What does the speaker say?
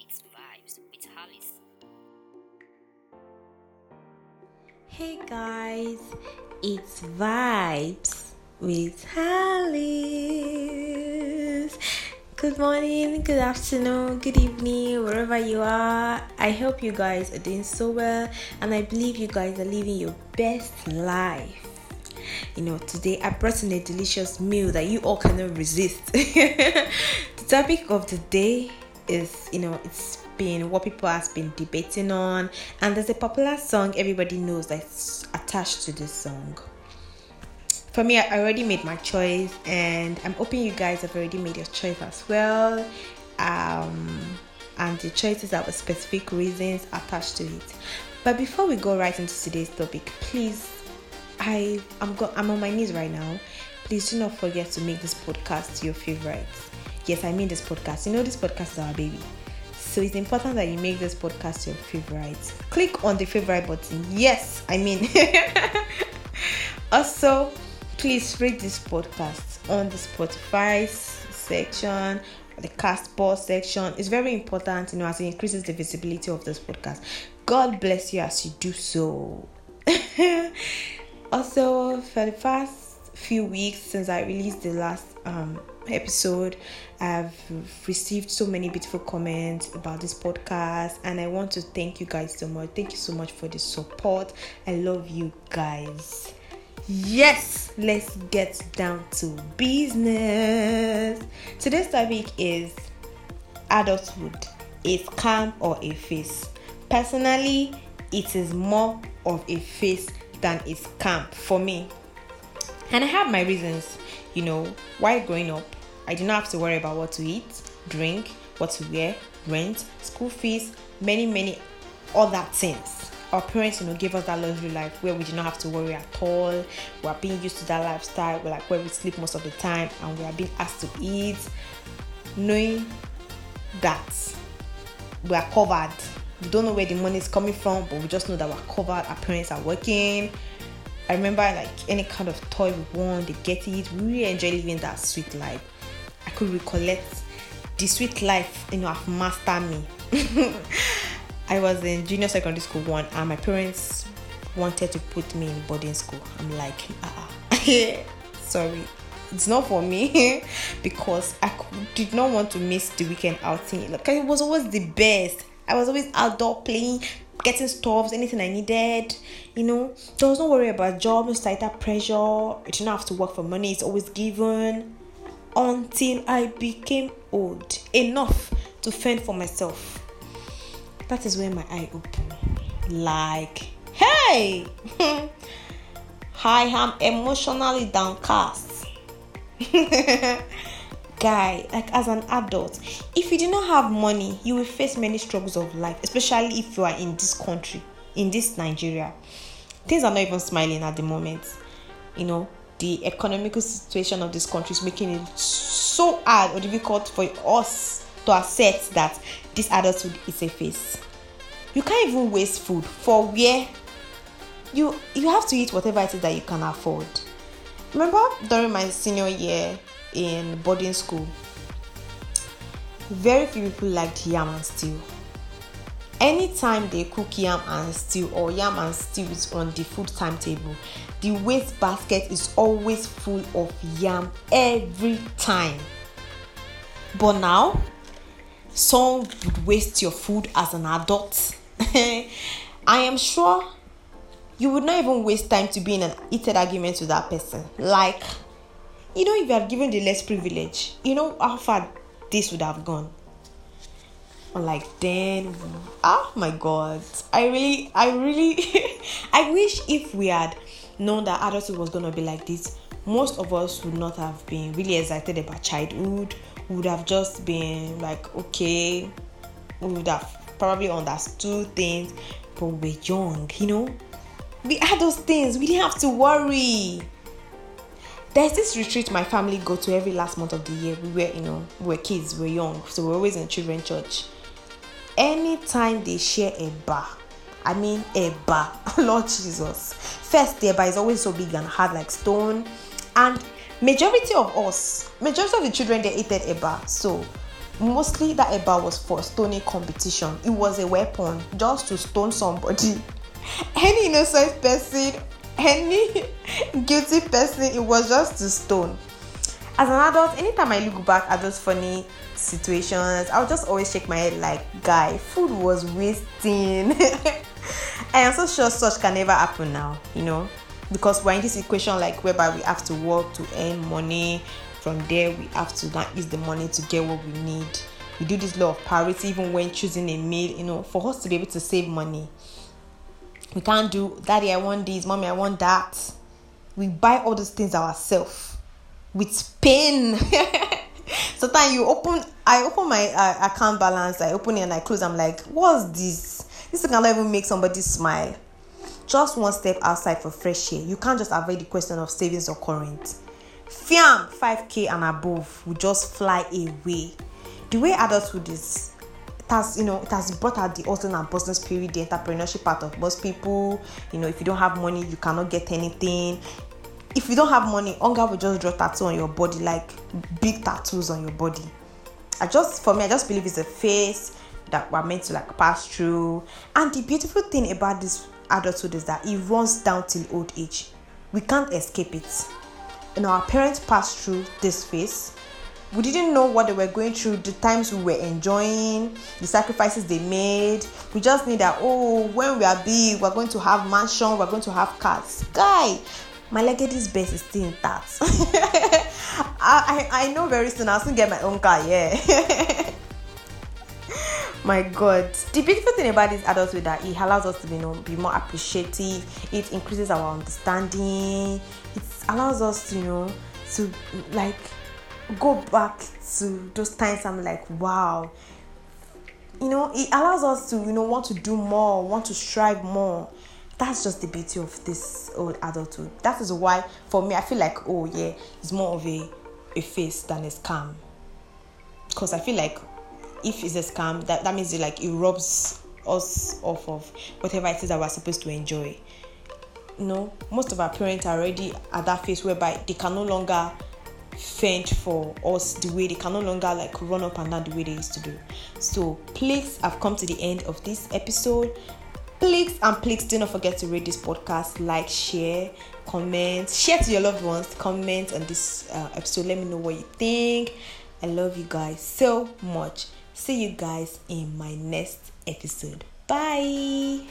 It's Vibes with Alice. Hey guys, it's Vibes with Alice. Good morning, good afternoon, good evening, wherever you are. I hope you guys are doing so well, and I believe you guys are living your best life. You know, today I brought in a delicious meal that you all cannot resist. the topic of the day is, you know, it's been what people has been debating on, and there's a popular song everybody knows that's attached to this song. For me, I already made my choice, and I'm hoping you guys have already made your choice as well. Um, and the choices have specific reasons attached to it. But before we go right into today's topic, please, I I'm go, I'm on my knees right now. Please do not forget to make this podcast your favorite. Yes, I mean this podcast. You know this podcast is our baby. So it's important that you make this podcast your favorite. Click on the favorite button. Yes, I mean. also, please rate this podcast on the Spotify section, the Cast Castbox section. It's very important, you know, as it increases the visibility of this podcast. God bless you as you do so. also, for the past few weeks since I released the last um episode i've received so many beautiful comments about this podcast and i want to thank you guys so much. Thank you so much for the support. I love you guys. Yes let's get down to business. Today's topic is adulthood. A scam or a face? Personally it is more of a face than a scam for me. And i have my reasons you know, why growing up, I do not have to worry about what to eat, drink, what to wear, rent, school fees, many, many other things. Our parents, you know, gave us that luxury life where we did not have to worry at all. We are being used to that lifestyle. We're like where we sleep most of the time and we are being asked to eat, knowing that we are covered. We don't know where the money is coming from, but we just know that we're covered. Our parents are working I remember like any kind of toy we want, they get it. We really enjoy living that sweet life. Could recollect the sweet life, you know, have mastered me. I was in junior secondary school one, and my parents wanted to put me in boarding school. I'm like, uh-uh. sorry, it's not for me because I did not want to miss the weekend outing. Like it was always the best. I was always outdoor playing, getting stuffs, anything I needed. You know, there was no worry about job, tighter pressure. You didn't have to work for money, it's always given. Until I became old enough to fend for myself. That is when my eye opened. Like, hey, I am emotionally downcast. guy like as an adult if you do not have money you will face many struggles of life especially if you are in this country in this nigeria things are not even smiling at the moment you know the economical situation of this country is making it so hard or difficult for us to accept that this adulthood is a phase you can't even waste food for where you you have to eat whatever it is that you can afford remember during my senior year in boarding school, very few people liked yam and stew. Anytime they cook yam and stew or yam and stew is on the food timetable, the waste basket is always full of yam every time. But now, some would waste your food as an adult. I am sure you would not even waste time to be in an heated argument with that person. Like, you know, if you had given the less privilege, you know how far this would have gone. Like then, oh my god, I really, I really, I wish if we had known that adulthood was gonna be like this, most of us would not have been really excited about childhood. We would have just been like, okay, we would have probably understood things, but we're young, you know. We had those things, we didn't have to worry there's this retreat my family go to every last month of the year. We were, you know, we were kids, we were young, so we're always in children church. Anytime they share a bar, I mean a bar, Lord Jesus. First, the bar is always so big and hard like stone, and majority of us, majority of the children they ate a bar. So mostly that a bar was for stoning competition it was a weapon just to stone somebody any innocent person any guilty person it was just to stone as an adult anytime i look back at those funny situations i'll just always shake my head like guy food was wasting. I am so sure such can never happen now you know? Because we're in this equation like whereby we have to work to earn money. From there we have to now use the money to get what we need. We do this law of priority even when choosing a meal you know for us to be able to save money. We can't do daddy i want this. Mommy i want that. We buy all those things ourselves with pain. Sometimes you open i open my uh, account balance. I open it and i close. I'm like what's this? This cannot even make somebody smile. Just one step outside for fresh air. You can't just avoid the question of savings or current. Fiam 5k and above will just fly away. The way adulthood is it has you know it has brought out the hustle and business spirit the entrepreneurship part of most people. You know if you don't have money you cannot get anything if you don't have money hunger will just draw tattoo on your body like big tattoos on your body. I just for me i just believe it's a phase that we're meant to like pass through. And the beautiful thing about this adulthood is that it runs down till old age. We can't escape it. Know our parents passed through this phase. We didn't know what they were going through the times we were enjoying the sacrifices they made. We just knew that oh when we are big we're going to have mansion we're going to have cars. Guy my legacy's base is still intact. I, I i know very soon i'll soon get my own car yeah. My god. The beautiful thing about this adulthood that it allows us to be, you know, be more appreciative. It increases our understanding. It allows us to you know to like go back to those times i'm like wow. You know it allows us to you know want to do more want to strive more that's just the beauty of this old adulthood. That is why for me i feel like oh yeah it's more of a a face than a scam. Because i feel like if it's a scam that that means it like it robs us off of whatever it is that we're supposed to enjoy. You know most of our parents are already at that phase whereby they can no longer fend for us the way they can no longer like run up and down the way they used to do. So please i've come to the end of this episode please and please do not forget to rate this podcast like share comment. Share to your loved ones comment on this uh, episode. Let me know what you think. I love you guys so much. See you guys in my next episode. Bye